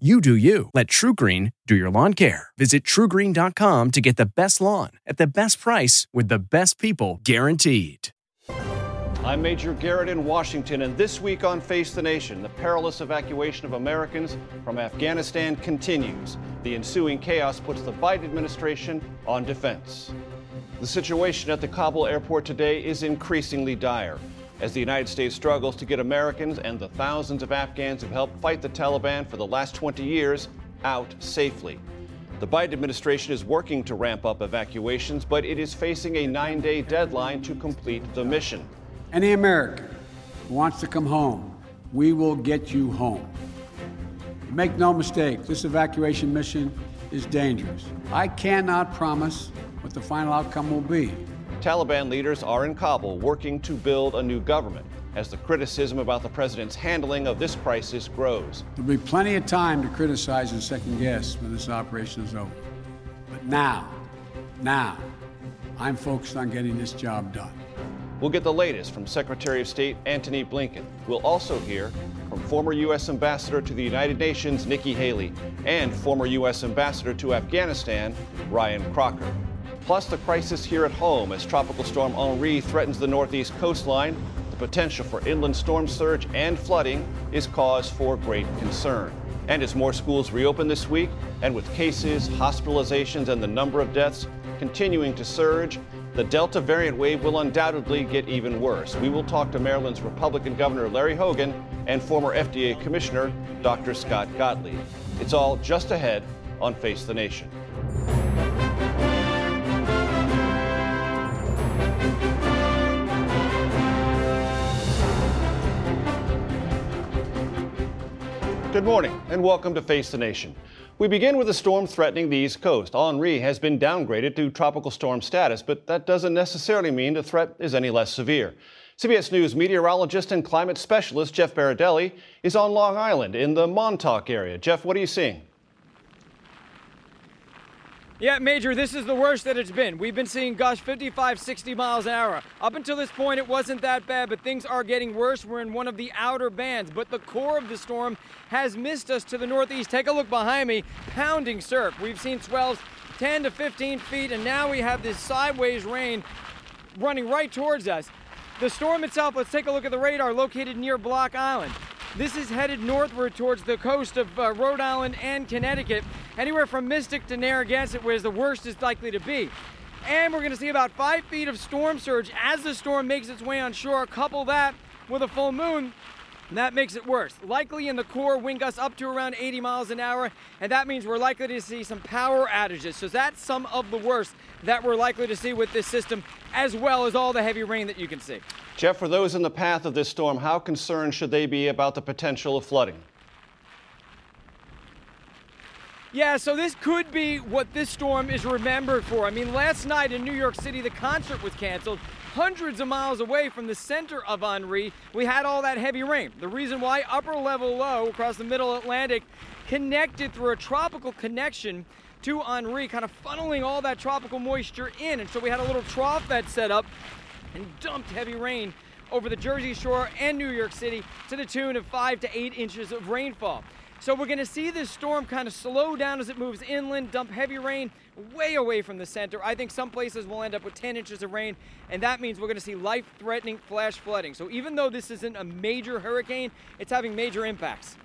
You do you. Let TrueGreen do your lawn care. Visit truegreen.com to get the best lawn at the best price with the best people guaranteed. I'm Major Garrett in Washington, and this week on Face the Nation, the perilous evacuation of Americans from Afghanistan continues. The ensuing chaos puts the Biden administration on defense. The situation at the Kabul airport today is increasingly dire as the United States struggles to get Americans and the thousands of Afghans who've helped fight the Taliban for the last 20 years out safely. The Biden administration is working to ramp up evacuations, but it is facing a nine day deadline to complete the mission. Any American who wants to come home, we will get you home. Make no mistake, this evacuation mission is dangerous. I cannot promise what the final outcome will be. Taliban leaders are in Kabul working to build a new government as the criticism about the president's handling of this crisis grows. There'll be plenty of time to criticize and second guess when this operation is over. But now, now, I'm focused on getting this job done. We'll get the latest from Secretary of State Antony Blinken. We'll also hear from former U.S. Ambassador to the United Nations Nikki Haley and former U.S. Ambassador to Afghanistan Ryan Crocker. Plus, the crisis here at home as Tropical Storm Henri threatens the northeast coastline. The potential for inland storm surge and flooding is cause for great concern. And as more schools reopen this week, and with cases, hospitalizations, and the number of deaths continuing to surge, the Delta variant wave will undoubtedly get even worse. We will talk to Maryland's Republican Governor Larry Hogan and former FDA Commissioner Dr. Scott Gottlieb. It's all just ahead on Face the Nation. Good morning and welcome to Face the Nation. We begin with a storm threatening the East Coast. Henri has been downgraded to tropical storm status, but that doesn't necessarily mean the threat is any less severe. CBS News meteorologist and climate specialist Jeff Berardelli is on Long Island in the Montauk area. Jeff, what are you seeing? Yeah, Major, this is the worst that it's been. We've been seeing gusts 55, 60 miles an hour. Up until this point, it wasn't that bad, but things are getting worse. We're in one of the outer bands, but the core of the storm has missed us to the northeast. Take a look behind me, pounding surf. We've seen swells 10 to 15 feet, and now we have this sideways rain running right towards us. The storm itself, let's take a look at the radar located near Block Island. This is headed northward towards the coast of uh, Rhode Island and Connecticut, anywhere from Mystic to Narragansett, where the worst is likely to be. And we're going to see about five feet of storm surge as the storm makes its way on shore. Couple that with a full moon, and that makes it worse. Likely in the core, wind gusts up to around 80 miles an hour, and that means we're likely to see some power outages. So that's some of the worst that we're likely to see with this system, as well as all the heavy rain that you can see. Jeff, for those in the path of this storm, how concerned should they be about the potential of flooding? Yeah, so this could be what this storm is remembered for. I mean, last night in New York City, the concert was canceled. Hundreds of miles away from the center of Henri, we had all that heavy rain. The reason why upper level low across the middle Atlantic connected through a tropical connection to Henri, kind of funneling all that tropical moisture in. And so we had a little trough that set up and dumped heavy rain over the Jersey Shore and New York City to the tune of five to eight inches of rainfall. So we're going to see this storm kind of slow down as it moves inland, dump heavy rain way away from the center. I think some places will end up with 10 inches of rain, and that means we're going to see life-threatening flash flooding. So even though this isn't a major hurricane, it's having major impacts.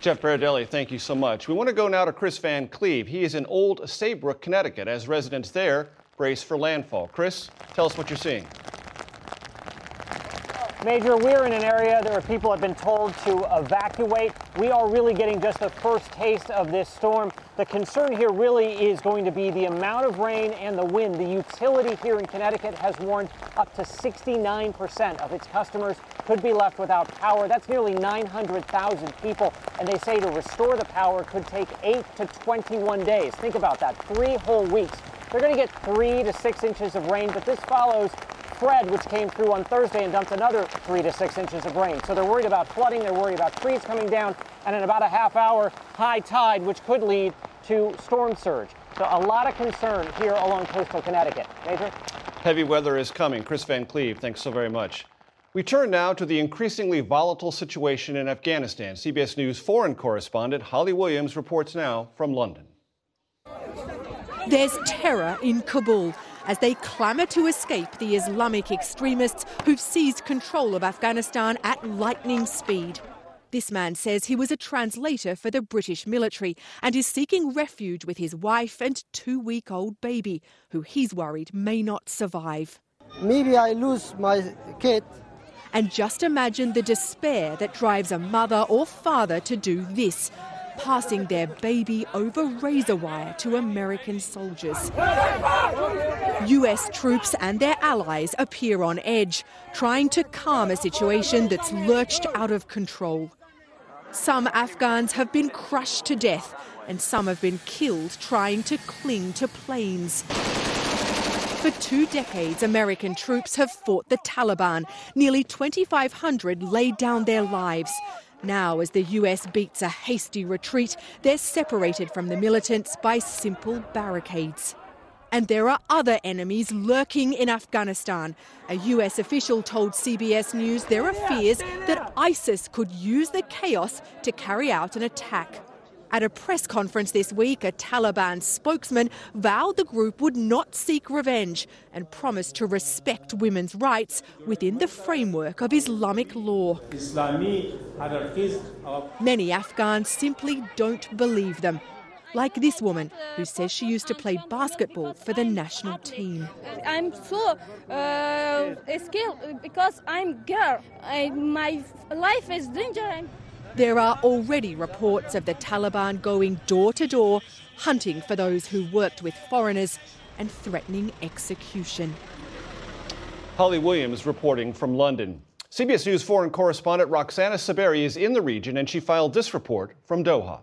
Jeff Berardelli, thank you so much. We want to go now to Chris Van Cleave. He is in Old Saybrook, Connecticut, as residents there brace for landfall. Chris, tell us what you're seeing. Major, we're in an area where people have been told to evacuate we are really getting just the first taste of this storm. The concern here really is going to be the amount of rain and the wind. The utility here in Connecticut has warned up to 69% of its customers could be left without power. That's nearly 900,000 people. And they say to restore the power could take 8 to 21 days. Think about that, three whole weeks. They're going to get 3 to 6 inches of rain, but this follows Fred, which came through on Thursday and dumped another three to six inches of rain. So they're worried about flooding, they're worried about trees coming down, and in about a half hour, high tide, which could lead to storm surge. So a lot of concern here along coastal Connecticut. Major? Heavy weather is coming. Chris Van Cleave, thanks so very much. We turn now to the increasingly volatile situation in Afghanistan. CBS News foreign correspondent Holly Williams reports now from London. There's terror in Kabul as they clamour to escape the Islamic extremists who've seized control of Afghanistan at lightning speed. This man says he was a translator for the British military and is seeking refuge with his wife and two week old baby, who he's worried may not survive. Maybe I lose my kid. And just imagine the despair that drives a mother or father to do this passing their baby over razor wire to American soldiers. US troops and their allies appear on edge, trying to calm a situation that's lurched out of control. Some Afghans have been crushed to death, and some have been killed trying to cling to planes. For two decades, American troops have fought the Taliban. Nearly 2,500 laid down their lives. Now, as the US beats a hasty retreat, they're separated from the militants by simple barricades. And there are other enemies lurking in Afghanistan. A US official told CBS News there are fears that ISIS could use the chaos to carry out an attack. At a press conference this week, a Taliban spokesman vowed the group would not seek revenge and promised to respect women's rights within the framework of Islamic law. Many Afghans simply don't believe them. Like this woman who says she used to play basketball for the national team. I'm so uh, scared because I'm girl. I, my life is dangerous. There are already reports of the Taliban going door to door, hunting for those who worked with foreigners and threatening execution. Holly Williams reporting from London. CBS News foreign correspondent Roxana Saberi is in the region and she filed this report from Doha.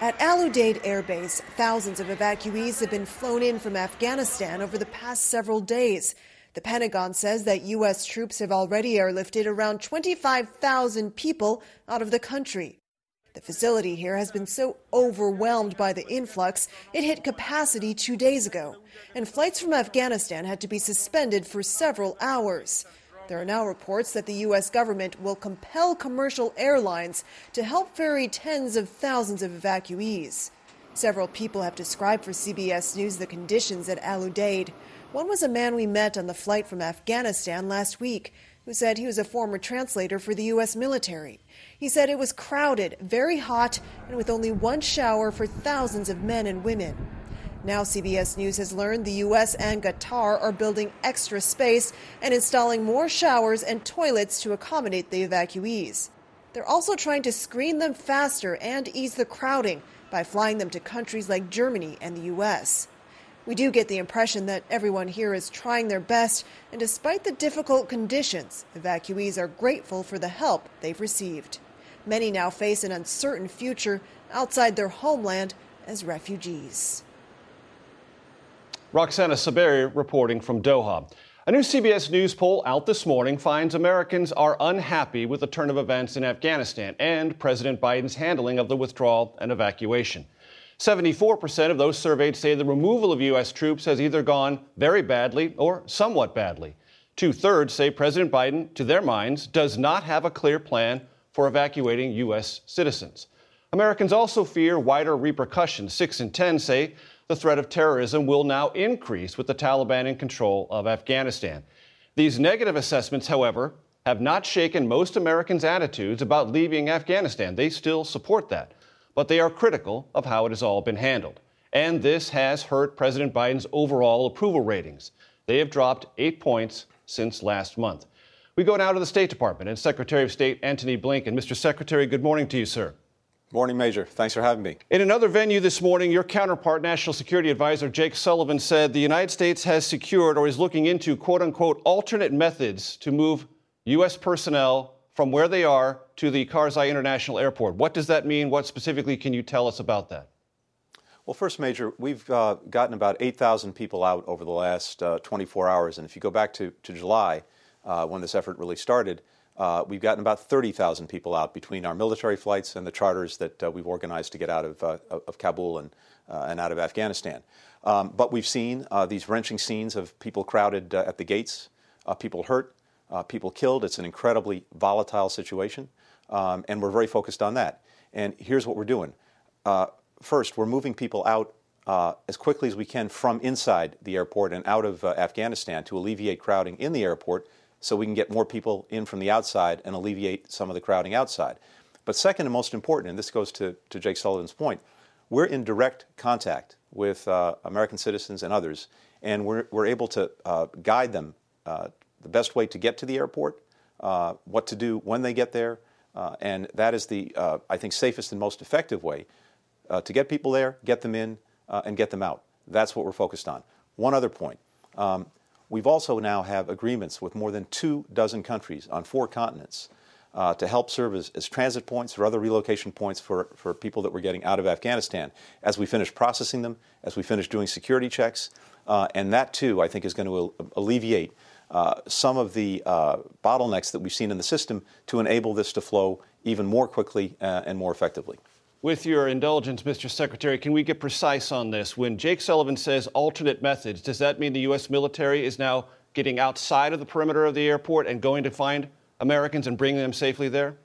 At Al Udeid Air Base, thousands of evacuees have been flown in from Afghanistan over the past several days. The Pentagon says that U.S. troops have already airlifted around 25,000 people out of the country. The facility here has been so overwhelmed by the influx, it hit capacity two days ago, and flights from Afghanistan had to be suspended for several hours. There are now reports that the U.S. government will compel commercial airlines to help ferry tens of thousands of evacuees. Several people have described for CBS News the conditions at Al Udeid. One was a man we met on the flight from Afghanistan last week who said he was a former translator for the U.S. military. He said it was crowded, very hot, and with only one shower for thousands of men and women. Now, CBS News has learned the U.S. and Qatar are building extra space and installing more showers and toilets to accommodate the evacuees. They're also trying to screen them faster and ease the crowding by flying them to countries like Germany and the U.S. We do get the impression that everyone here is trying their best, and despite the difficult conditions, evacuees are grateful for the help they've received. Many now face an uncertain future outside their homeland as refugees. Roxana Saberi reporting from Doha. A new CBS News poll out this morning finds Americans are unhappy with the turn of events in Afghanistan and President Biden's handling of the withdrawal and evacuation. 74% of those surveyed say the removal of U.S. troops has either gone very badly or somewhat badly. Two thirds say President Biden, to their minds, does not have a clear plan for evacuating U.S. citizens. Americans also fear wider repercussions. Six in 10 say the threat of terrorism will now increase with the Taliban in control of Afghanistan. These negative assessments, however, have not shaken most Americans' attitudes about leaving Afghanistan. They still support that but they are critical of how it has all been handled. And this has hurt President Biden's overall approval ratings. They have dropped eight points since last month. We go now to the State Department and Secretary of State Antony Blinken. Mr. Secretary, good morning to you, sir. Morning, Major. Thanks for having me. In another venue this morning, your counterpart, National Security Advisor Jake Sullivan, said the United States has secured or is looking into quote unquote alternate methods to move U.S. personnel from where they are to the Karzai International Airport. What does that mean? What specifically can you tell us about that? Well, first, Major, we've uh, gotten about 8,000 people out over the last uh, 24 hours. And if you go back to, to July, uh, when this effort really started, uh, we've gotten about 30,000 people out between our military flights and the charters that uh, we've organized to get out of, uh, of Kabul and, and out of Afghanistan. Um, but we've seen these wrenching scenes of people crowded at the gates, people hurt, people killed. It's an incredibly volatile situation, um, and we're very focused on that. And here's what we're doing. Uh, first, we're moving people out uh, as quickly as we can from inside the airport and out of uh, Afghanistan to alleviate crowding in the airport so we can get more people in from the outside and alleviate some of the crowding outside. But second and most important, and this goes to, to Jake Sullivan's point, we're in direct contact with uh, American citizens and others, and we're, we're able to uh, guide them the best way to get to the airport, uh, what to do when they get there, uh, and that is the, uh, I think, safest and most effective way uh, to get people there, get them in, uh, and get them out. That's what we're focused on. One other point. Um, we've also now have agreements with more than two dozen countries on four continents uh, to help serve as, as, transit points or other relocation points for, for people that we're getting out of Afghanistan as we finish processing them, as we finish doing security checks. Uh, and that, too, I think, is going to alleviate some of the uh, bottlenecks that we've seen in the system to enable this to flow even more quickly uh, and more effectively. With your indulgence, Mr. Secretary, can we get precise on this? When Jake Sullivan says alternate methods, does that mean the U.S. military is now getting outside of the perimeter of the airport and going to find Americans and bringing them safely there?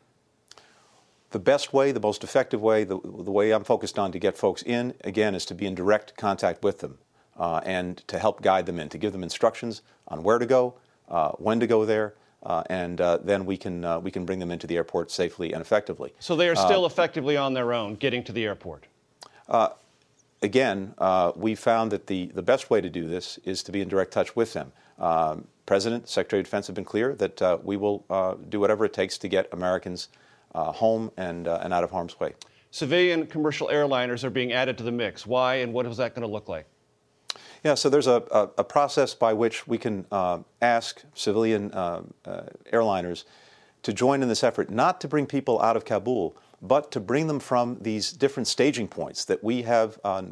The best way, the most effective way, the, the way I'm focused on to get folks in, again, is to be in direct contact with them uh, and to help guide them in, to give them instructions on where to go, uh, when to go there, uh, and uh, then we can uh, we can bring them into the airport safely and effectively. So they are still uh, effectively on their own getting to the airport. again, we found that the, the best way to do this is to be in direct touch with them. Um, President, Secretary of Defense have been clear that we will do whatever it takes to get Americans home and and out of harm's way. Civilian commercial airliners are being added to the mix. Why, and what is that going to look like? Yeah, so there's a, a, a process by which we can uh, ask civilian uh, uh, airliners to join in this effort, not to bring people out of Kabul, but to bring them from these different staging points that we have uh,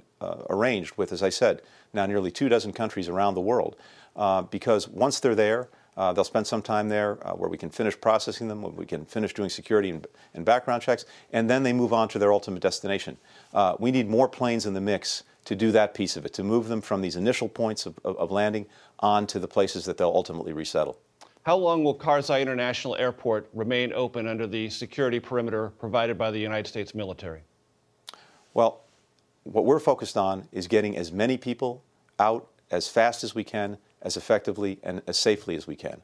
arranged with, as I said, now nearly two dozen countries around the world. Uh, because once they're there, uh, they'll spend some time there uh, where we can finish processing them, where we can finish doing security and, and background checks, and then they move on to their ultimate destination. Uh, we need more planes in the mix to do that piece of it, to move them from these initial points of, of, of landing on to the places that they'll ultimately resettle. How long will Karzai International Airport remain open under the security perimeter provided by the United States military? Well, what we're focused on is getting as many people out as fast as we can, as effectively and as safely as we can.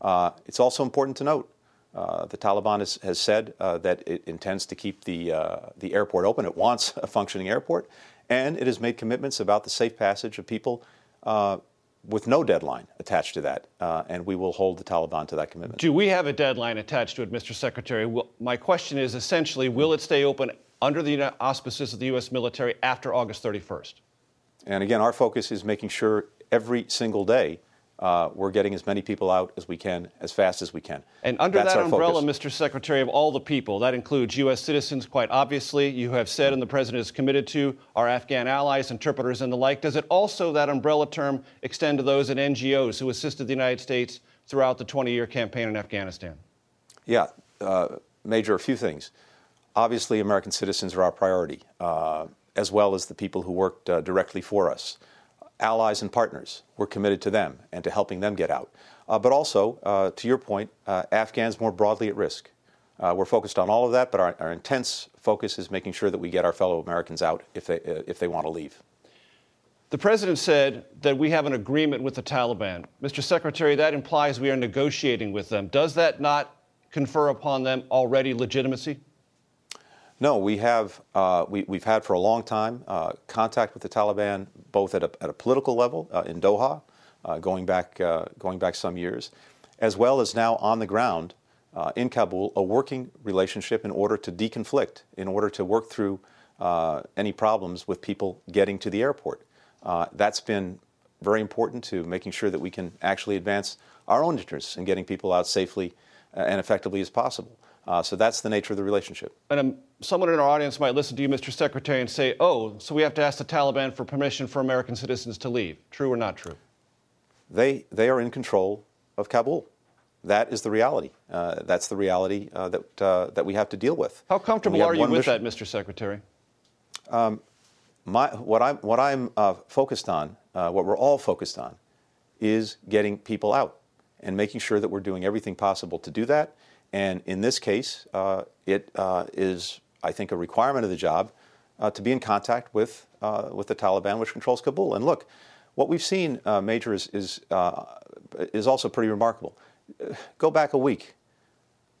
Uh, it's also important to note uh, the Taliban has, has said uh, that it intends to keep the, uh, the airport open. It wants a functioning airport, and it has made commitments about the safe passage of people uh, with no deadline attached to that, uh, and we will hold the Taliban to that commitment. Do we have a deadline attached to it, Mr. Secretary? Well, my question is essentially will it stay open under the auspices of the U.S. military after August 31st? And again, our focus is making sure every single day uh, we're getting as many people out as we can, as fast as we can. And under That's that umbrella, focus. Mr. Secretary, of all the people, that includes U.S. citizens, quite obviously, you have said and the President is committed to, our Afghan allies, interpreters, and the like. Does it also, that umbrella term, extend to those at NGOs who assisted the United States throughout the 20 year campaign in Afghanistan? Yeah, uh, Major, a few things. Obviously, American citizens are our priority, uh, as well as the people who worked uh, directly for us allies and partners. We're committed to them and to helping them get out. Uh, but also, uh, to your point, uh, Afghans more broadly at risk. Uh, we're focused on all of that, but our, our, intense focus is making sure that we get our fellow Americans out if they, uh, if they want to leave. The president said that we have an agreement with the Taliban. Mr. Secretary, that implies we are negotiating with them. Does that not confer upon them already legitimacy? No, we have uh, we, have had for a long time uh, contact with the Taliban, both at a, at a political level uh, in Doha, uh, going back uh, going back some years, as well as now on the ground uh, in Kabul, a working relationship in order to deconflict, in order to work through any problems with people getting to the airport. That's been very important to making sure that we can actually advance our own interests in getting people out safely and effectively as possible. Uh, so that's the nature of the relationship. And um, someone in our audience might listen to you, Mr. Secretary, and say, oh, so we have to ask the Taliban for permission for American citizens to leave. True or not true? They, they are in control of Kabul. That is the reality. Uh, that's the reality uh, that, uh, that we have to deal with. How comfortable are you with mission. that, Mr. Secretary? Um, my, what I'm, what I'm uh, focused on, uh, what we're all focused on, is getting people out and making sure that we're doing everything possible to do that and in this case, uh, it uh, is, I think, a requirement of the job uh, to be in contact with, uh, with the Taliban, which controls Kabul. And look, what we've seen, uh, Major, is, is, uh, is also pretty remarkable. Go back a week.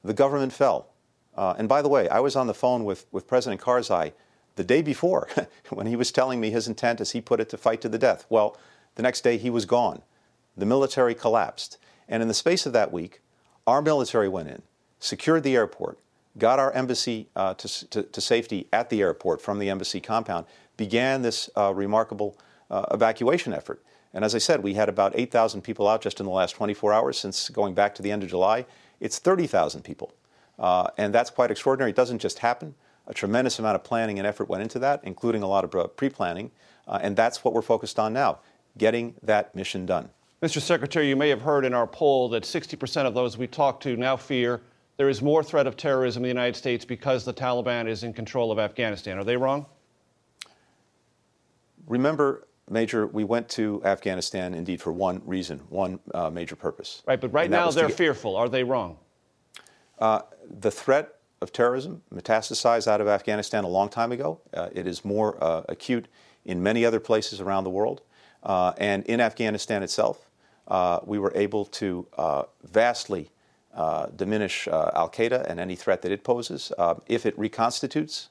The government fell. and by the way, I was on the phone with, with President Karzai the day before when he was telling me his intent, as he put it, to fight to the death. Well, the next day he was gone. The military collapsed. And in the space of that week, our military went in secured the airport, got our embassy uh, to, to, to, safety at the airport from the embassy compound, began this uh, remarkable uh, evacuation effort. And as I said, we had about 8,000 people out just in the last 24 hours since going back to the end of July. It's 30,000 people. Uh, and that's quite extraordinary. It doesn't just happen. A tremendous amount of planning and effort went into that, including a lot of uh, pre planning. Uh, and that's what we're focused on now getting that mission done. Mr. Secretary, you may have heard in our poll that 60% of those we talked to now fear there is more threat of terrorism in the United States because the Taliban is in control of Afghanistan. Are they wrong? Remember, Major, we went to Afghanistan indeed for one reason, one uh, major purpose. Right, but right now they're get... fearful. Are they wrong? Uh, the threat of terrorism metastasized out of Afghanistan a long time ago. Uh, it is more uh, acute in many other places around the world. Uh, and in Afghanistan itself, uh, we were able to vastly uh, diminish uh, Al Qaeda and any threat that it poses. Uh, if it reconstitutes,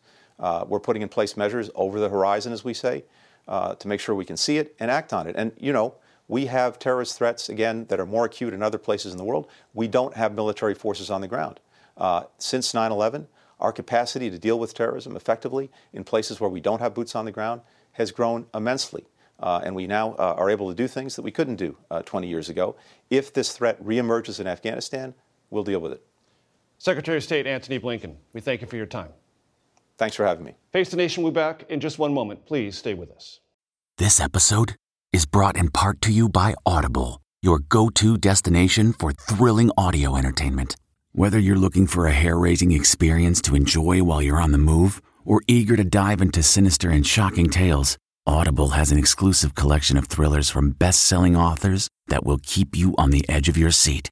we're putting in place measures over the horizon, as we say, to make sure we can see it and act on it. And, you know, we have terrorist threats, again, that are more acute in other places in the world. We don't have military forces on the ground. Uh, since 9 11, our capacity to deal with terrorism effectively in places where we don't have boots on the ground has grown immensely. Uh, and we now uh, are able to do things that we couldn't do 20 years ago. If this threat reemerges in Afghanistan, we'll deal with it. Secretary of State Antony Blinken, we thank you for your time. Thanks for having me. Face the Nation will be back in just one moment. Please stay with us. This episode is brought in part to you by Audible, your go to destination for thrilling audio entertainment. Whether you're looking for a hair raising experience to enjoy while you're on the move or eager to dive into sinister and shocking tales, Audible has an exclusive collection of thrillers from best selling authors that will keep you on the edge of your seat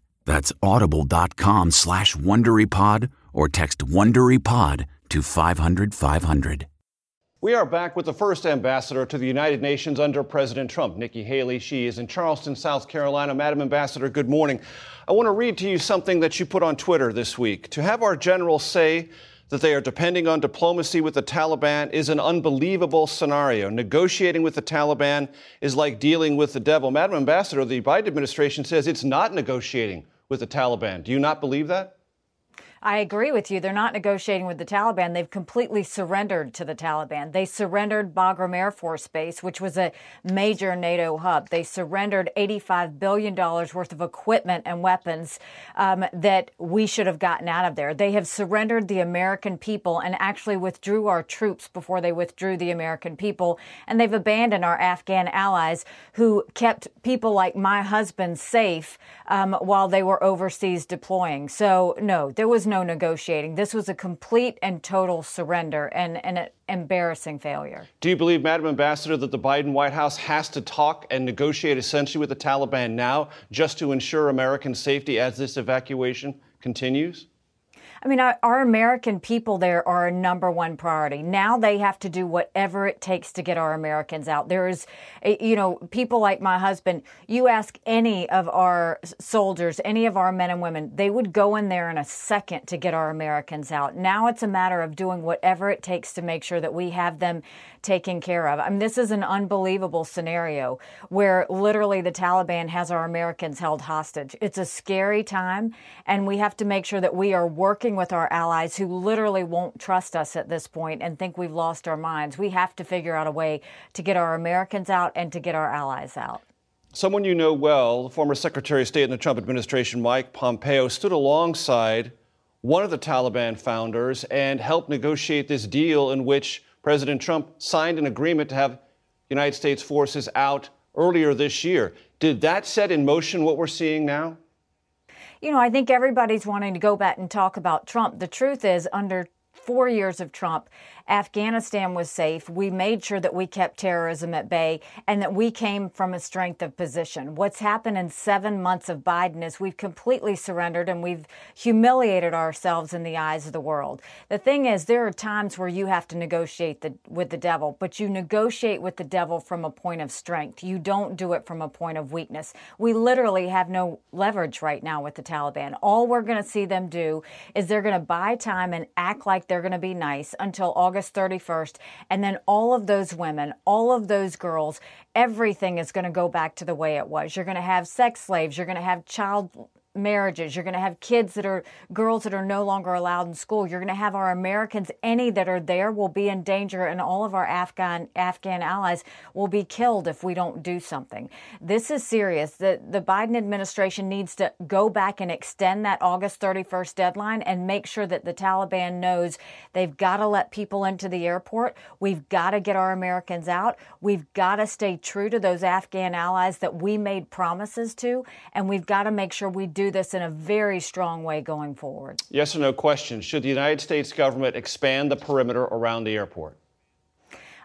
That's audible.com slash WonderyPod or text WonderyPod to 500 500. We are back with the first ambassador to the United Nations under President Trump, Nikki Haley. She is in Charleston, South Carolina. Madam Ambassador, good morning. I want to read to you something that you put on Twitter this week. To have our generals say that they are depending on diplomacy with the Taliban is an unbelievable scenario. Negotiating with the Taliban is like dealing with the devil. Madam Ambassador, the Biden administration says it's not negotiating with the Taliban. Do you not believe that? I agree with you. They're not negotiating with the Taliban. They've completely surrendered to the Taliban. They surrendered Bagram Air Force Base, which was a major NATO hub. They surrendered $85 billion worth of equipment and weapons um, that we should have gotten out of there. They have surrendered the American people and actually withdrew our troops before they withdrew the American people. And they've abandoned our Afghan allies who kept people like my husband safe um, while they were overseas deploying. So, no, there was no negotiating. This was a complete and total surrender and, and an embarrassing failure. Do you believe, Madam Ambassador, that the Biden White House has to talk and negotiate essentially with the Taliban now just to ensure American safety as this evacuation continues? I mean, our, American people there are a number one priority. Now they have to do whatever it takes to get our Americans out. There is, eh, you know, people like my husband, you ask any of our soldiers, any of our men and women, they would go in there in a second to get our Americans out. Now it's a matter of doing whatever it takes to make sure that we have them taken care of. I mean, this is an unbelievable scenario where literally the Taliban has our Americans held hostage. It's a scary time, and we have to make sure that we are working with our allies who literally won't trust us at this point and think we've lost our minds. We have to figure out a way to get our Americans out and to get our allies out. Someone you know well, the former Secretary of State in the Trump administration, Mike Pompeo, stood alongside one of the Taliban founders and helped negotiate this deal in which President Trump signed an agreement to have United States forces out earlier this year. Did that set in motion what we're seeing now? You know, I think everybody's wanting to go back and talk about Trump. The truth is, under four years of Trump, Afghanistan was safe. We made sure that we kept terrorism at bay and that we came from a strength of position. What's happened in seven months of Biden is we've completely surrendered and we've humiliated ourselves in the eyes of the world. The thing is, there are times where you have to negotiate the, with the devil, but you negotiate with the devil from a point of strength. You don't do it from a point of weakness. We literally have no leverage right now with the Taliban. All we're going to see them do is they're going to buy time and act like they're going to be nice until August August 31st. And then all of those women, all of those girls, everything is going to go back to the way it was. You're going to have sex slaves. You're going to have child marriages. You're going to have kids that are girls that are no longer allowed in school. You're going to have our Americans, any that are there will be in danger and all of our Afghan Afghan allies will be killed if we don't do something. This is serious. The the Biden administration needs to go back and extend that August 31st deadline and make sure that the Taliban knows they've got to let people into the airport. We've got to get our Americans out. We've got to stay true to those Afghan allies that we made promises to and we've got to make sure we do do this in a very strong way going forward. Yes or no question. Should the United States government expand the perimeter around the airport?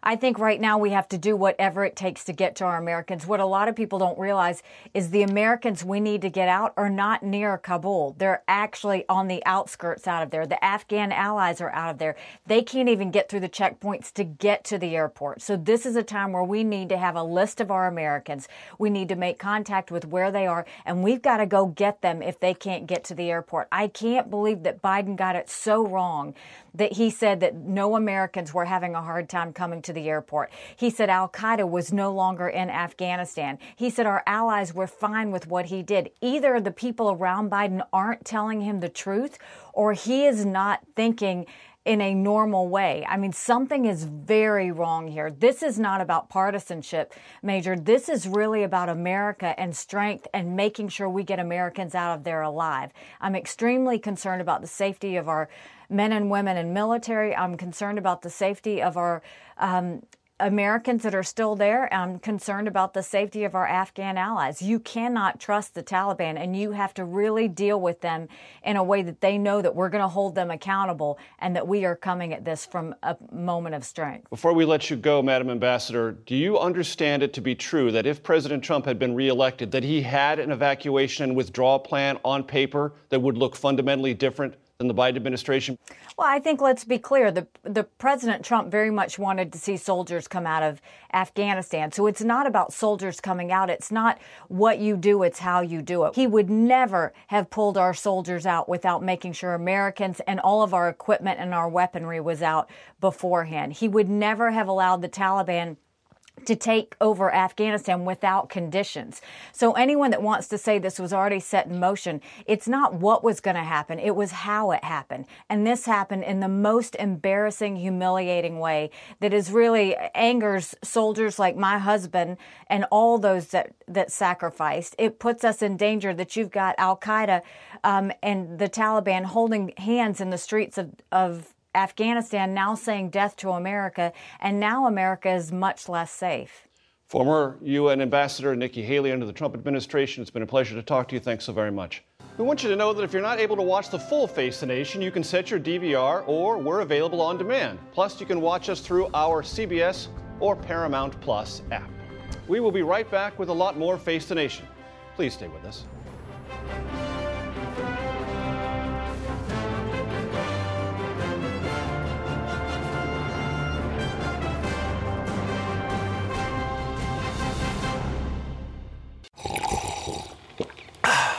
I think right now we have to do whatever it takes to get to our Americans. What a lot of people don't realize is the Americans we need to get out are not near Kabul. They're actually on the outskirts out of there. The Afghan allies are out of there. They can't even get through the checkpoints to get to the airport. So this is a time where we need to have a list of our Americans. We need to make contact with where they are and we've got to go get them if they can't get to the airport. I can't believe that Biden got it so wrong that he said that no Americans were having a hard time coming to the airport. He said Al Qaeda was no longer in Afghanistan. He said our allies were fine with what he did. Either the people around Biden aren't telling him the truth or he is not thinking in a normal way. I mean, something is very wrong here. This is not about partisanship, Major. This is really about America and strength and making sure we get Americans out of there alive. I'm extremely concerned about the safety of our men and women in military. I'm concerned about the safety of our um, Americans that are still there. I'm concerned about the safety of our Afghan allies. You cannot trust the Taliban, and you have to really deal with them in a way that they know that we're going to hold them accountable and that we are coming at this from a moment of strength. Before we let you go, Madam Ambassador, do you understand it to be true that if President Trump had been reelected, that he had an evacuation and withdrawal plan on paper that would look fundamentally different than the Biden administration? Well, I think let's be clear. The, the President Trump very much wanted to see soldiers come out of Afghanistan. So it's not about soldiers coming out. It's not what you do, it's how you do it. He would never have pulled our soldiers out without making sure Americans and all of our equipment and our weaponry was out beforehand. He would never have allowed the Taliban to take over Afghanistan without conditions. So anyone that wants to say this was already set in motion, it's not what was going to happen. It was how it happened. And this happened in the most embarrassing, humiliating way that is really angers soldiers like my husband and all those that, that sacrificed. It puts us in danger that you've got Al Qaeda um, and the Taliban holding hands in the streets of, of Afghanistan now saying death to America, and now America is much less safe. Former UN Ambassador Nikki Haley under the Trump administration, it's been a pleasure to talk to you. Thanks so very much. We want you to know that if you're not able to watch the full Face the Nation, you can set your DVR or we're available on demand. Plus, you can watch us through our CBS or Paramount Plus app. We will be right back with a lot more Face the Nation. Please stay with us.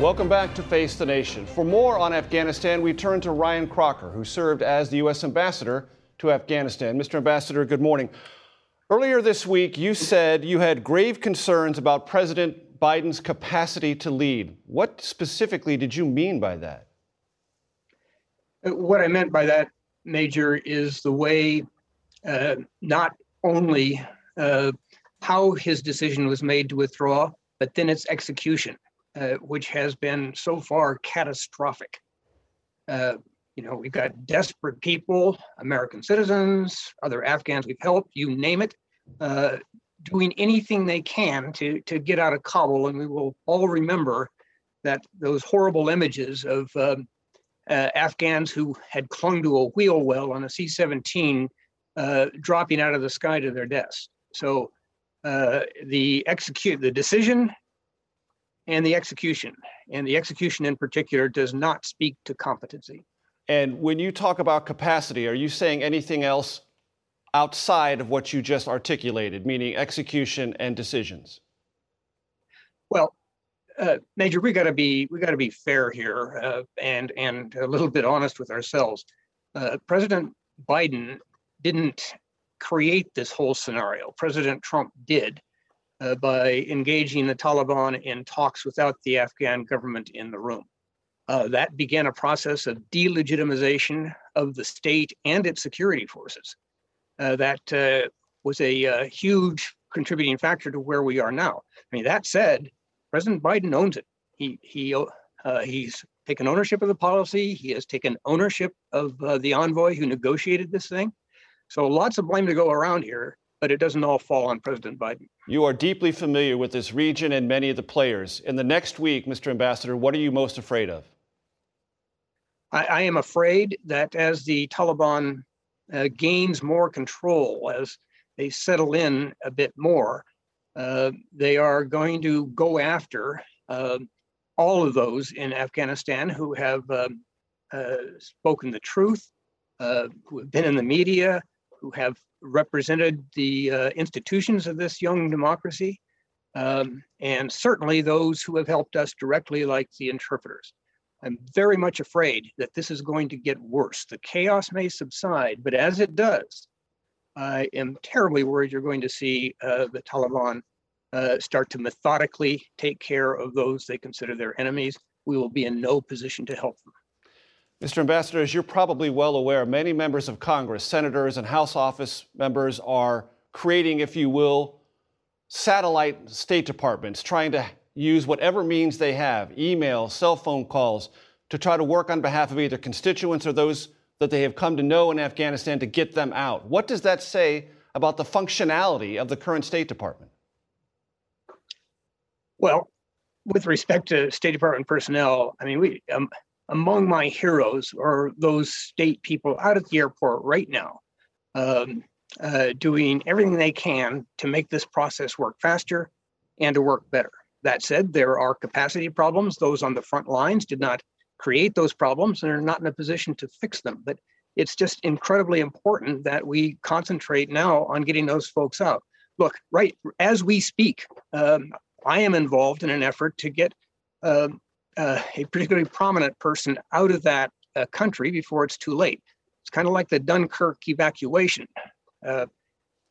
Welcome back to Face the Nation. For more on Afghanistan, we turn to Ryan Crocker, who served as the U.S. ambassador to Afghanistan. Mr. Ambassador, good morning. Earlier this week, you said you had grave concerns about President Biden's capacity to lead. What specifically did you mean by that? What I meant by that, Major, is the way uh, not only uh, how his decision was made to withdraw, but then its execution. Uh, which has been so far catastrophic. Uh, you know, we've got desperate people, American citizens, other Afghans we've helped, you name it, uh, doing anything they can to to get out of Kabul, and we will all remember that those horrible images of um, uh, Afghans who had clung to a wheel well on a C-17 uh, dropping out of the sky to their deaths. So the execute the decision and the execution. And the execution in particular does not speak to competency. And when you talk about capacity, are you saying anything else outside of what you just articulated, meaning execution and decisions? Well, uh, Major, we got to be we got to be fair here uh, and and a little bit honest with ourselves. Uh, President Biden didn't create this whole scenario. President Trump did, uh, by engaging the Taliban in talks without the Afghan government in the room. Uh, that began a process of delegitimization of the state and its security forces. Uh, that uh, was a uh, huge contributing factor to where we are now. I mean, that said, President Biden owns it. He he uh, he's taken ownership of the policy. He has taken ownership of the envoy who negotiated this thing. So lots of blame to go around here but it doesn't all fall on President Biden. You are deeply familiar with this region and many of the players. In the next week, Mr. Ambassador, what are you most afraid of? I, I am afraid that as the Taliban uh, gains more control, as they settle in a bit more, uh, they are going to go after uh, all of those in Afghanistan who have um, uh, spoken the truth, uh, who have been in the media, who have represented the uh, institutions of this young democracy, um, and certainly those who have helped us directly, like the interpreters. I'm very much afraid that this is going to get worse. The chaos may subside, but as it does, I am terribly worried you're going to see uh, the Taliban uh, start to methodically take care of those they consider their enemies. We will be in no position to help them. Mr. Ambassador, as you're probably well aware, many members of Congress, senators, and House office members are creating, if you will, satellite State Departments, trying to use whatever means they have email, cell phone calls to try to work on behalf of either constituents or those that they have come to know in Afghanistan to get them out. What does that say about the functionality of the current State Department? Well, with respect to State Department personnel, I mean, we um, among my heroes are those state people out at the airport right now, um, uh, doing everything they can to make this process work faster and to work better. That said, there are capacity problems. Those on the front lines did not create those problems and are not in a position to fix them. But it's just incredibly important that we concentrate now on getting those folks out. Look, right as we speak, um, I am involved in an effort to get um, uh, a particularly prominent person out of that uh, country before it's too late. It's kind of like the Dunkirk evacuation. Uh,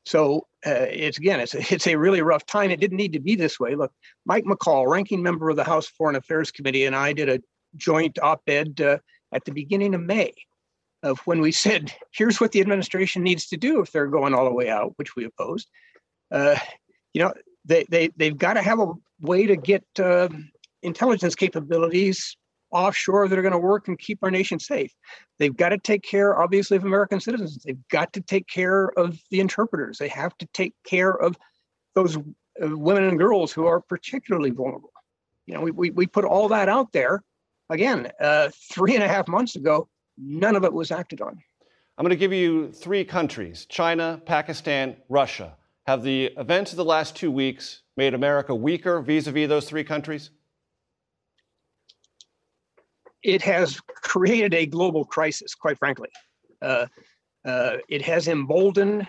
So uh, it's again, it's a, it's a really rough time. It didn't need to be this way. Look, Mike McCaul, ranking member of the House Foreign Affairs Committee, and I did a joint op-ed uh, at the beginning of May of when we said, here's what the administration needs to do if they're going all the way out, which we opposed. Uh, you know, they, they, they've got to have a way to get uh, intelligence capabilities offshore that are going to work and keep our nation safe. They've got to take care, obviously, of American citizens. They've got to take care of the interpreters. They have to take care of those uh, women and girls who are particularly vulnerable. You know, we, we, we put all that out there. Again, uh, three and a half months ago, none of it was acted on. I'm going to give you three countries China, Pakistan, Russia. Have the events of the last two weeks made America weaker vis a vis those three countries? It has created a global crisis, quite frankly. Uh, uh, it has emboldened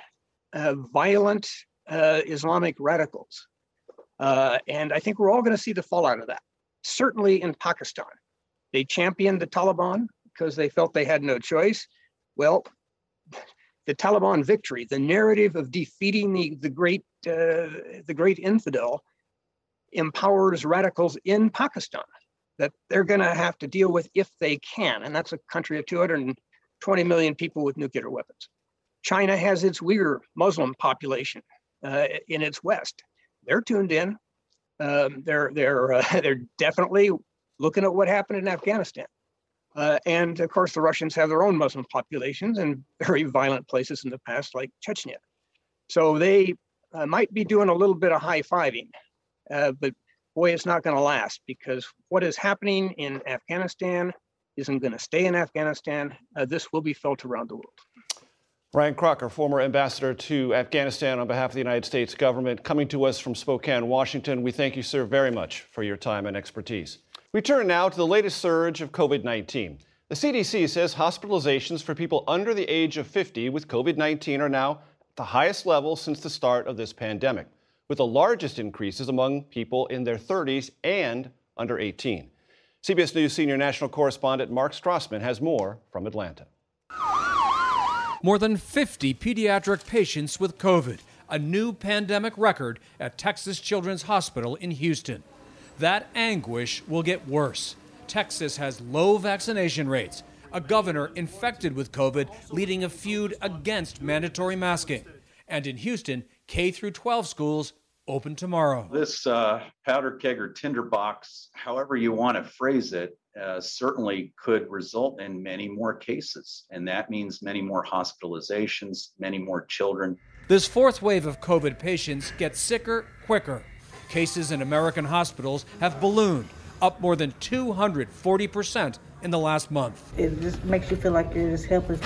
uh, violent uh, Islamic radicals. Uh, and I think we're all going to see the fallout of that. Certainly in Pakistan. They championed the Taliban because they felt they had no choice. Well, the Taliban victory, the narrative of defeating the, the great uh, the great infidel, empowers radicals in Pakistan that they're going to have to deal with if they can, and that's a country of 220 million people with nuclear weapons. China has its Uyghur Muslim population uh, in its west. They're tuned in. Um, they're they're uh, they're definitely looking at what happened in Afghanistan. Uh, and of course, the Russians have their own Muslim populations in very violent places in the past, like Chechnya. So they uh, might be doing a little bit of high fiving, uh, but boy, it's not going to last because what is happening in Afghanistan isn't going to stay in Afghanistan. Uh, this will be felt around the world. Ryan Crocker, former ambassador to Afghanistan on behalf of the United States government, coming to us from Spokane, Washington. We thank you, sir, very much for your time and expertise. We turn now to the latest surge of COVID 19. The CDC says hospitalizations for people under the age of 50 with COVID 19 are now at the highest level since the start of this pandemic, with the largest increases among people in their 30s and under 18. CBS News senior national correspondent Mark Strassmann has more from Atlanta. More than 50 pediatric patients with COVID, a new pandemic record at Texas Children's Hospital in Houston that anguish will get worse. Texas has low vaccination rates, a governor infected with COVID leading a feud against mandatory masking. And in Houston, K through 12 schools open tomorrow. This uh, powder keg or tinderbox, however you want to phrase it, uh, certainly could result in many more cases. And that means many more hospitalizations, many more children. This fourth wave of COVID patients gets sicker quicker. Cases in American hospitals have ballooned, up more than 240% in the last month. It just makes you feel like you're just helpless.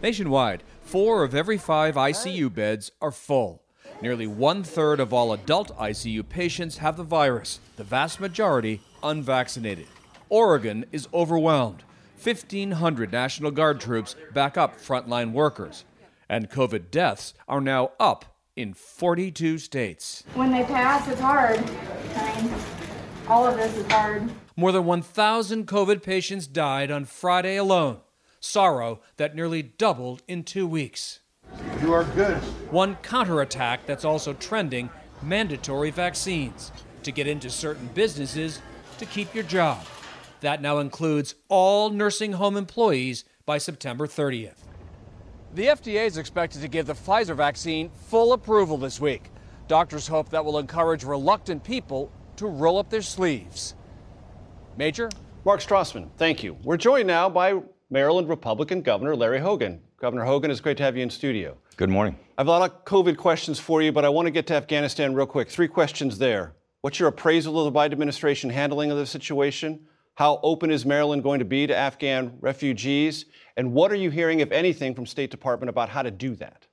Nationwide, four of every five ICU beds are full. Nearly one third of all adult ICU patients have the virus, the vast majority unvaccinated. Oregon is overwhelmed. 1,500 National Guard troops back up frontline workers. And COVID deaths are now up in 42 states. When they pass, it's hard. I mean, all of this is hard. More than 1,000 COVID patients died on Friday alone. Sorrow that nearly doubled in two weeks. You are good. One counterattack that's also trending mandatory vaccines to get into certain businesses to keep your job. That now includes all nursing home employees by September 30th. The FDA is expected to give the Pfizer vaccine full approval this week. Doctors hope that will encourage reluctant people to roll up their sleeves. Major? Mark Strassmann, thank you. We're joined now by Maryland Republican Governor Larry Hogan. Governor Hogan, it's great to have you in studio. Good morning. I have a lot of COVID questions for you, but I want to get to Afghanistan real quick. Three questions there. What's your appraisal of the Biden administration handling of the situation? How open is Maryland going to be to Afghan refugees? And what are you hearing, if anything, from State Department about how to do that?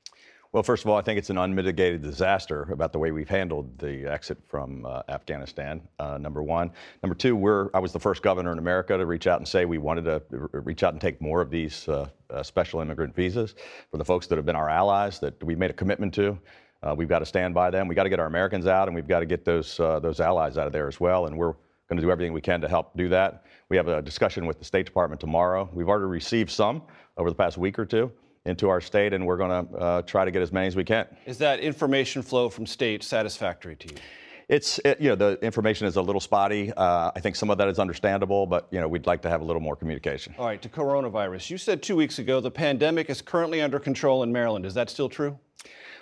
Well, first of all, I think it's an unmitigated disaster about the way we've handled the exit from uh, Afghanistan. Uh, number one. Number two, we're I was the first governor in America to reach out and say we wanted to reach out and take more of these uh, uh, special immigrant visas for the folks that have been our allies that we made a commitment to. Uh, we've got to stand by them. We've got to get our Americans out, and we've got to get those uh, those allies out of there as well. And we're going to do everything we can to help do that. We have a discussion with the State Department tomorrow. We've already received some over the past week or two, into our state, and we're going to uh, try to get as many as we can. Is that information flow from state satisfactory to you? It's it, you know the information is a little spotty. Uh, I think some of that is understandable, but you know we'd like to have a little more communication. All right, to coronavirus. You said two weeks ago the pandemic is currently under control in Maryland. Is that still true?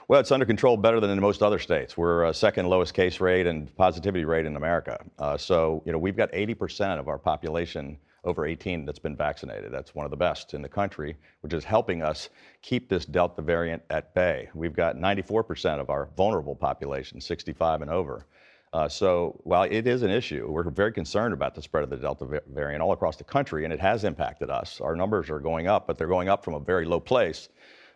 Well, it's under control better than in most other states. We're uh, second lowest case rate and positivity rate in America. Uh, so you know we've got 80% of our population over 18 that's been vaccinated. That's one of the best in the country, which is helping us keep this Delta variant at bay. We've got 94% of our vulnerable population, 65 and over. Uh, so while it is an issue, we're very concerned about the spread of the Delta variant all across the country, and it has impacted us. Our numbers are going up, but they're going up from a very low place.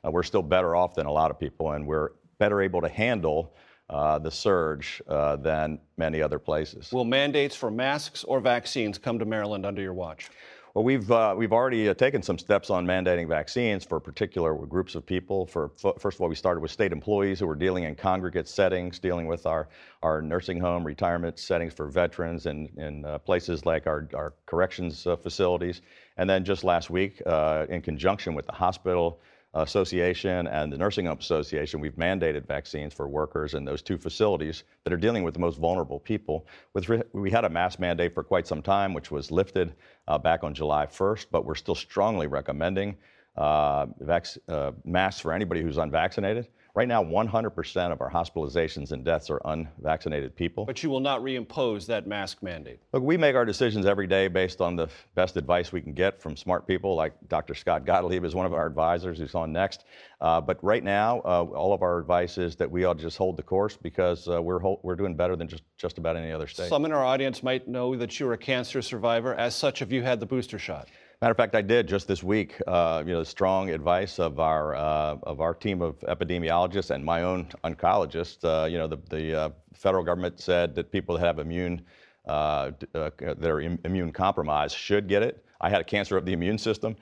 Uh, we're still better off than a lot of people, and we're better able to handle uh, the surge uh, than many other places. Will mandates for masks or vaccines come to Maryland under your watch? Well, we've uh, we've already uh, taken some steps on mandating vaccines for particular groups of people. For first of all, we started with state employees who were dealing in congregate settings, dealing with our our nursing home retirement settings for veterans and in uh, places like our our corrections uh, facilities. And then just last week, in conjunction with the hospital Association and the Nursing Home Association, we've mandated vaccines for workers in those two facilities that are dealing with the most vulnerable people. With, we had a mask mandate for quite some time, which was lifted uh, back on July 1st, but we're still strongly recommending uh, vac- uh, masks for anybody who's unvaccinated. Right now, 100% of our hospitalizations and deaths are unvaccinated people. But you will not reimpose that mask mandate. Look, we make our decisions every day based on the best advice we can get from smart people like Dr. Scott Gottlieb is one of our advisors who's on next. Uh, but right now, uh, all of our advice is that we ought to just hold the course because uh, we're, we're doing better than just, just about any other state. Some in our audience might know that you're a cancer survivor. As such, have you had the booster shot? Matter of fact, I did just this week. Uh, you know, the strong advice of our uh, of our team of epidemiologists and my own oncologist. Uh, you know, the the uh, federal government said that people that have immune uh, uh, that are Im- immune compromised should get it. I had a cancer of the immune system,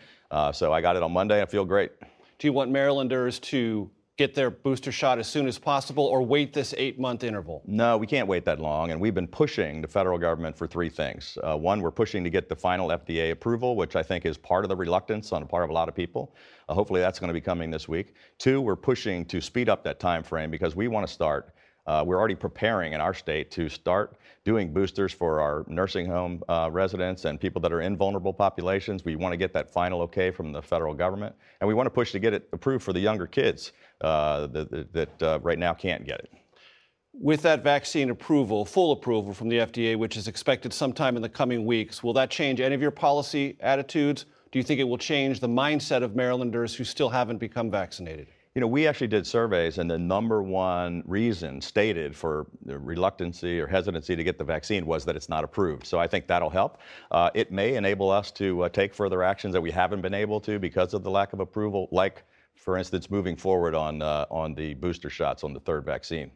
so I got it on Monday. I feel great. Do you want Marylanders to get their booster shot as soon as possible or wait this eight month interval? No, we can't wait that long. And we've been pushing the federal government for three things. Uh, one, we're pushing to get the final FDA approval, which I think is part of the reluctance on the part of a lot of people. Uh, hopefully, that's going to be coming this week. Two, we're pushing to speed up that time frame because we want to start uh, we're already preparing in our state to start doing boosters for our nursing home uh, residents and people that are in vulnerable populations. We want to get that final okay from the federal government, and we want to push to get it approved for the younger kids uh, that, that uh, right now can't get it. With that vaccine approval, full approval from the FDA, which is expected sometime in the coming weeks, will that change any of your policy attitudes? Do you think it will change the mindset of Marylanders who still haven't become vaccinated? You know, we actually did surveys, and the number one reason stated for reluctancy or hesitancy to get the vaccine was that it's not approved. So I think that'll help. Uh, it may enable us to uh, take further actions that we haven't been able to because of the lack of approval, like, for instance, moving forward on, uh, on the booster shots on the third vaccine.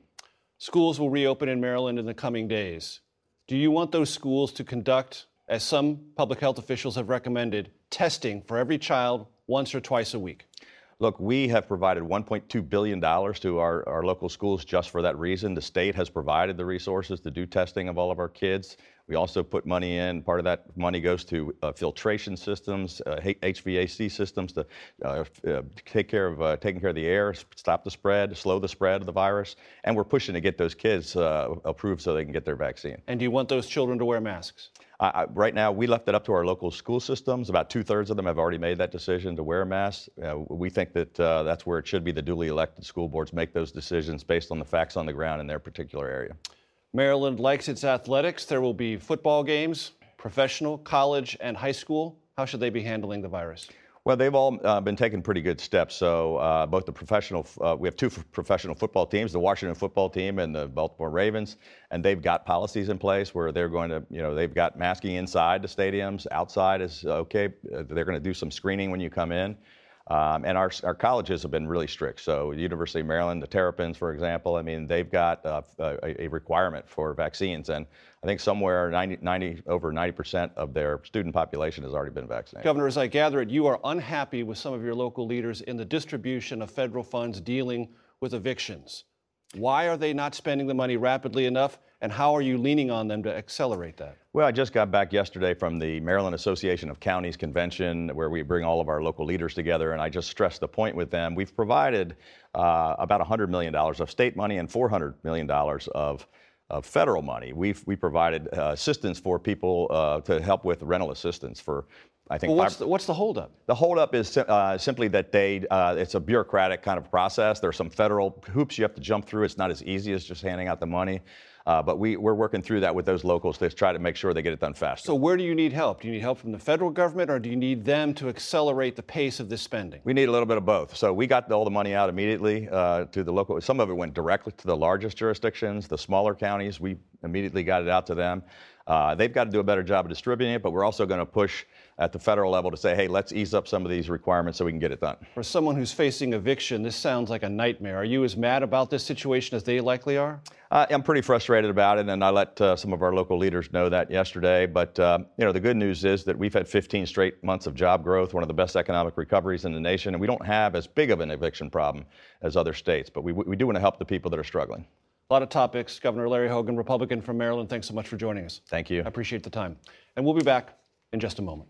Schools will reopen in Maryland in the coming days. Do you want those schools to conduct, as some public health officials have recommended, testing for every child once or twice a week? Look, we have provided $1.2 billion to our, our local schools just for that reason. The state has provided the resources to do testing of all of our kids. We also put money in. Part of that money goes to uh, filtration systems, uh, HVAC systems to uh, uh, take care of uh, taking care of the air, stop the spread, slow the spread of the virus. And we're pushing to get those kids uh, approved so they can get their vaccine. And do you want those children to wear masks? I, right now, we left it up to our local school systems. About two thirds of them have already made that decision to wear masks. Uh, we think that uh, that's where it should be. The duly elected school boards make those decisions based on the facts on the ground in their particular area. Maryland likes its athletics. There will be football games, professional, college, and high school. How should they be handling the virus? Well, they've all uh, been taking pretty good steps. So uh, both the professional, uh, we have two professional football teams, the Washington football team and the Baltimore Ravens, and they've got policies in place where they're going to, you know, they've got masking inside the stadiums. Outside is okay. Uh, they're going to do some screening when you come in. Um, and our, our colleges have been really strict. So, University of Maryland, the Terrapins, for example, I mean, they've got uh, a, a, requirement for vaccines. And I think somewhere 90, 90, over 90% of their student population has already been vaccinated. Governor, as I gather it, you are unhappy with some of your local leaders in the distribution of federal funds dealing with evictions. Why are they not spending the money rapidly enough? And how are you leaning on them to accelerate that? Well, I just got back yesterday from the Maryland Association of Counties convention where we bring all of our local leaders together, and I just stressed the point with them. We've provided uh, about $100 million of state money and $400 million of of federal money. We've we provided uh, assistance for people uh, to help with rental assistance for I think. Well, what's, the, what's the holdup? The holdup is uh, simply that they, uh, it's a bureaucratic kind of process. There's some federal hoops you have to jump through. It's not as easy as just handing out the money. Uh, but we, we're working through that with those locals to try to make sure they get it done faster. So, where do you need help? Do you need help from the federal government, or do you need them to accelerate the pace of this spending? We need a little bit of both. So, we got all the money out immediately uh, to the local. Some of it went directly to the largest jurisdictions, the smaller counties. We immediately got it out to them. Uh, they've got to do a better job of distributing it, but we're also going to push at the federal level to say, hey, let's ease up some of these requirements so we can get it done. For someone who's facing eviction, this sounds like a nightmare. Are you as mad about this situation as they likely are? Uh, I'm pretty frustrated about it, and I let uh, some of our local leaders know that yesterday. But uh, you know, the good news is that we've had 15 straight months of job growth, one of the best economic recoveries in the nation, and we don't have as big of an eviction problem as other states. But we, we do want to help the people that are struggling. A lot of topics. Governor Larry Hogan, Republican from Maryland, thanks so much for joining us. Thank you. I appreciate the time. And we'll be back in just a moment.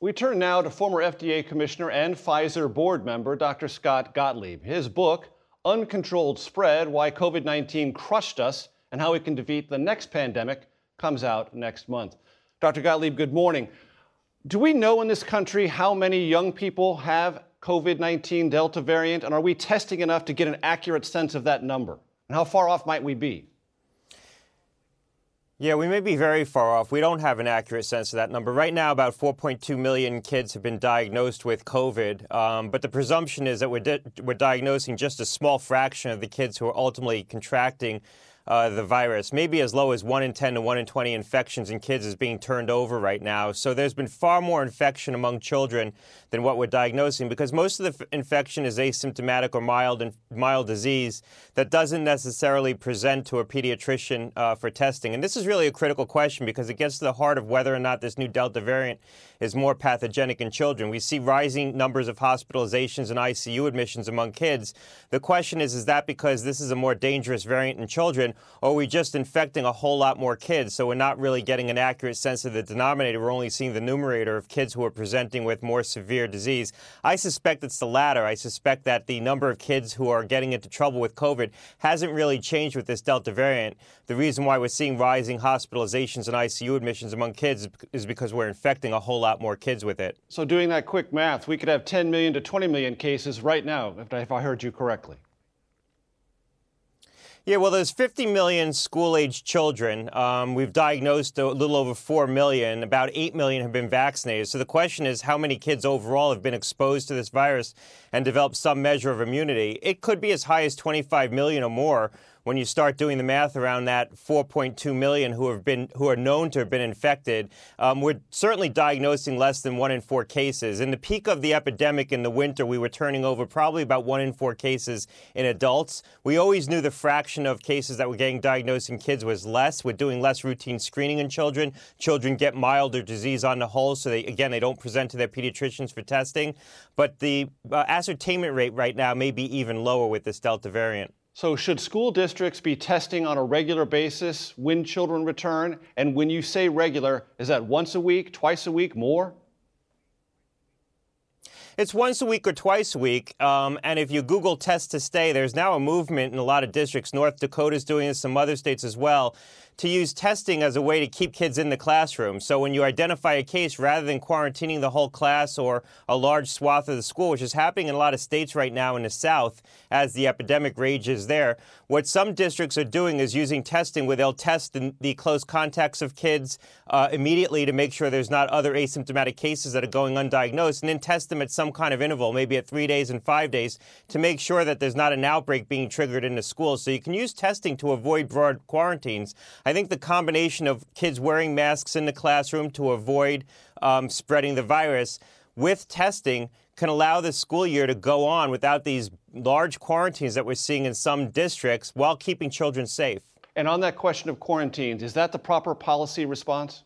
We turn now to former FDA Commissioner and Pfizer board member Dr. Scott Gottlieb. His book, Uncontrolled Spread Why COVID 19 Crushed Us and How We Can Defeat the Next Pandemic, comes out next month. Dr. Gottlieb, good morning. Do we know in this country how many young people have COVID 19 Delta variant? And are we testing enough to get an accurate sense of that number? And how far off might we be? Yeah, we may be very far off. We don't have an accurate sense of that number. Right now, about 4.2 million kids have been diagnosed with COVID. Um, but the presumption is that we're, di- we're diagnosing just a small fraction of the kids who are ultimately contracting uh, the virus. Maybe as low as 1 in 10 to 1 in 20 infections in kids is being turned over right now. So there's been far more infection among children than what we're diagnosing because most of the f- infection is asymptomatic or mild and mild disease that doesn't necessarily present to a pediatrician uh, for testing. And this is really a critical question because it gets to the heart of whether or not this new Delta variant is more pathogenic in children. We see rising numbers of hospitalizations and ICU admissions among kids. The question is, is that because this is a more dangerous variant in children, or are we just infecting a whole lot more kids? So we're not really getting an accurate sense of the denominator. We're only seeing the numerator of kids who are presenting with more severe disease. I suspect it's the latter. I suspect that the number of kids who are getting into trouble with COVID hasn't really changed with this Delta variant. The reason why we're seeing rising hospitalizations and ICU admissions among kids is because we're infecting a whole lot more kids with it. So, doing that quick math, we could have 10 million to 20 million cases right now, if I heard you correctly. Yeah, well, there's 50 million school-age children. Um, we've diagnosed a little over 4 million. About 8 million have been vaccinated. So the question is, how many kids overall have been exposed to this virus and developed some measure of immunity? It could be as high as 25 million or more when you start doing the math around that 4.2 million who have been who are known to have been infected, um, we're certainly diagnosing less than one in four cases. In the peak of the epidemic in the winter, we were turning over probably about one in four cases in adults. We always knew the fraction of cases that were getting diagnosed in kids was less. We're doing less routine screening in children. Children get milder disease on the whole, so they again they don't present to their pediatricians for testing. But the uh, ascertainment rate right now may be even lower with this Delta variant. So, should school districts be testing on a regular basis when children return? And when you say regular, is that once a week, twice a week, more? It's once a week or twice a week. Um, and if you Google test to stay, there's now a movement in a lot of districts. North Dakota is doing this, some other states as well, to use testing as a way to keep kids in the classroom. So when you identify a case, rather than quarantining the whole class or a large swath of the school, which is happening in a lot of states right now in the South as the epidemic rages there, what some districts are doing is using testing where they'll test the, the close contacts of kids uh, immediately to make sure there's not other asymptomatic cases that are going undiagnosed, and then test them at some kind of interval, maybe at three days and five days, to make sure that there's not an outbreak being triggered in the schools. So you can use testing to avoid broad quarantines. I think the combination of kids wearing masks in the classroom to avoid um, spreading the virus with testing can allow the school year to go on without these large quarantines that we're seeing in some districts while keeping children safe. And on that question of quarantines, is that the proper policy response?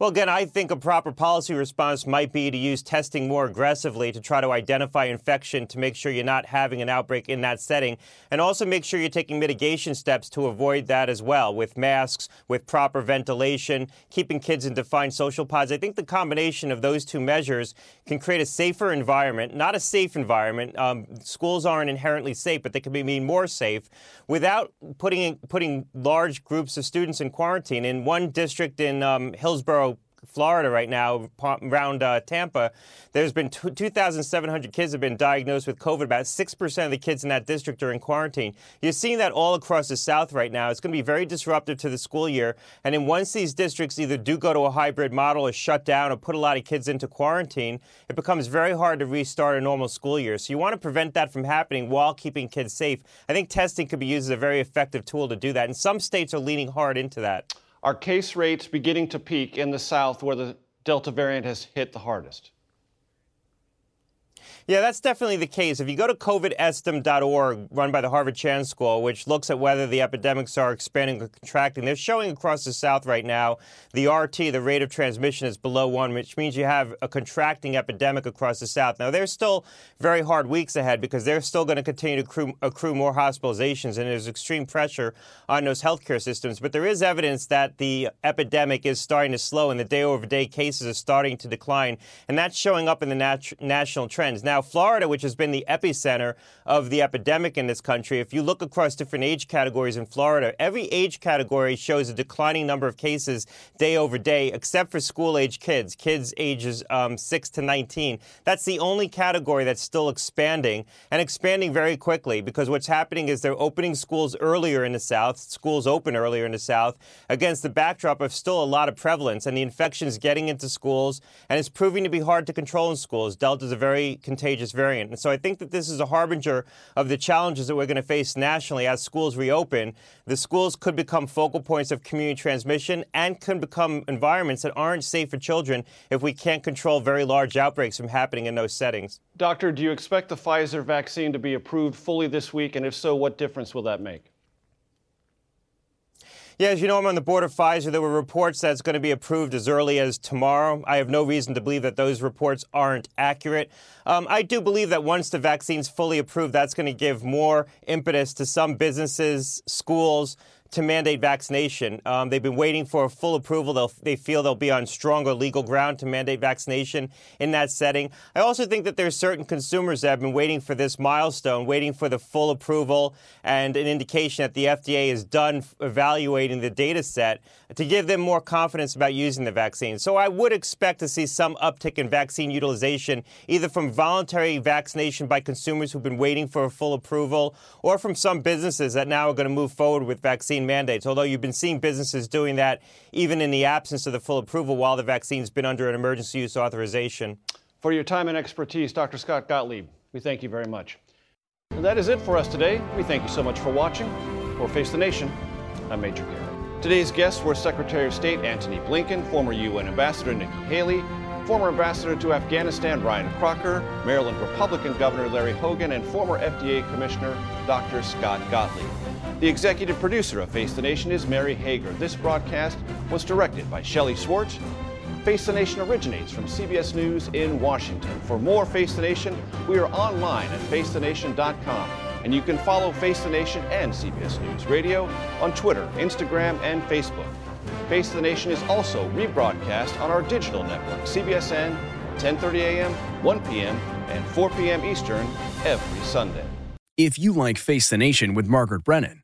Well, again, I think a proper policy response might be to use testing more aggressively to try to identify infection to make sure you're not having an outbreak in that setting, and also make sure you're taking mitigation steps to avoid that as well, with masks, with proper ventilation, keeping kids in defined social pods. I think the combination of those two measures can create a safer environment, not a safe environment. Um, schools aren't inherently safe, but they can be more safe without putting putting large groups of students in quarantine. In one district in um, Hillsborough, Florida right now, around uh, Tampa, there's been 2,700 kids have been diagnosed with COVID. About 6% of the kids in that district are in quarantine. You're seeing that all across the South right now. It's going to be very disruptive to the school year. And then once these districts either do go to a hybrid model or shut down or put a lot of kids into quarantine, it becomes very hard to restart a normal school year. So you want to prevent that from happening while keeping kids safe. I think testing could be used as a very effective tool to do that. And some states are leaning hard into that. Are case rates beginning to peak in the South where the Delta variant has hit the hardest? Yeah, that's definitely the case. If you go to covidestim.org, run by the Harvard Chan School, which looks at whether the epidemics are expanding or contracting, they're showing across the South right now the RT, the rate of transmission, is below one, which means you have a contracting epidemic across the South. Now, there's still very hard weeks ahead because they're still going to continue to accrue, accrue more hospitalizations, and there's extreme pressure on those healthcare systems. But there is evidence that the epidemic is starting to slow, and the day over day cases are starting to decline, and that's showing up in the nat- national trends. Now, now, Florida, which has been the epicenter of the epidemic in this country, if you look across different age categories in Florida, every age category shows a declining number of cases day over day, except for school age kids, kids ages um, 6 to 19. That's the only category that's still expanding and expanding very quickly because what's happening is they're opening schools earlier in the South, schools open earlier in the South, against the backdrop of still a lot of prevalence and the infections getting into schools, and it's proving to be hard to control in schools. Delta is a very contagious variant. And so I think that this is a harbinger of the challenges that we're going to face nationally as schools reopen. The schools could become focal points of community transmission and can become environments that aren't safe for children if we can't control very large outbreaks from happening in those settings. Doctor, do you expect the Pfizer vaccine to be approved fully this week? And if so, what difference will that make? Yeah, as you know, I'm on the board of Pfizer. There were reports that it's going to be approved as early as tomorrow. I have no reason to believe that those reports aren't accurate. Um, I do believe that once the vaccine's fully approved, that's going to give more impetus to some businesses, schools, to mandate vaccination. Um, they've been waiting for a full approval. They'll, they feel they'll be on stronger legal ground to mandate vaccination in that setting. I also think that there's certain consumers that have been waiting for this milestone, waiting for the full approval and an indication that the FDA is done evaluating the data set to give them more confidence about using the vaccine. So I would expect to see some uptick in vaccine utilization, either from voluntary vaccination by consumers who've been waiting for a full approval or from some businesses that now are going to move forward with vaccine vaccine mandates, although you've been seeing businesses doing that even in the absence of the full approval while the vaccine's been under an emergency use authorization. For your time and expertise, Dr. Scott Gottlieb, we thank you very much. And that is it for us today. We thank you so much for watching. For Face the Nation, I'm Major Garrett. Today's guests were Secretary of State Antony Blinken, former UN Ambassador Nikki Haley, former Ambassador to Afghanistan Ryan Crocker, Maryland Republican Governor Larry Hogan, and former FDA Commissioner Dr. Scott Gottlieb. The executive producer of Face the Nation is Mary Hager. This broadcast was directed by Shelley Swartz. Face the Nation originates from CBS News in Washington. For more Face the Nation, we are online at facethenation.com. And you can follow Face the Nation and CBS News Radio on Twitter, Instagram, and Facebook. Face the Nation is also rebroadcast on our digital network, CBSN, 10:30 a.m., 1 p.m., and 4 p.m. Eastern every Sunday. If you like Face the Nation with Margaret Brennan,